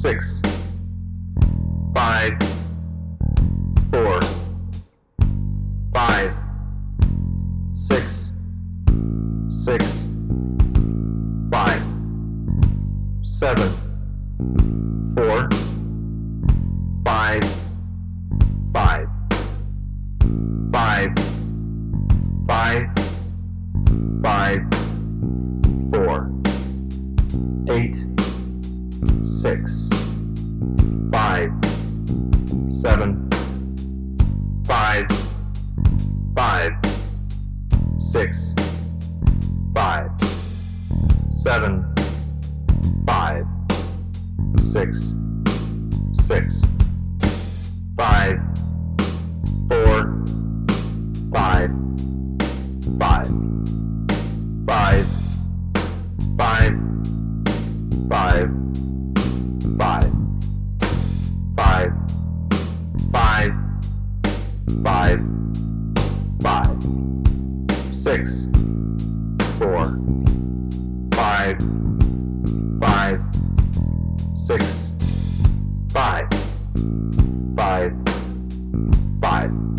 six, five, four, five, six, six, five, seven, four, five, five, five, five, five, four, eight, six, five, seven, five, five, six, five, seven, five, six, six, five, five, six, four, five, five, six, five, five, five.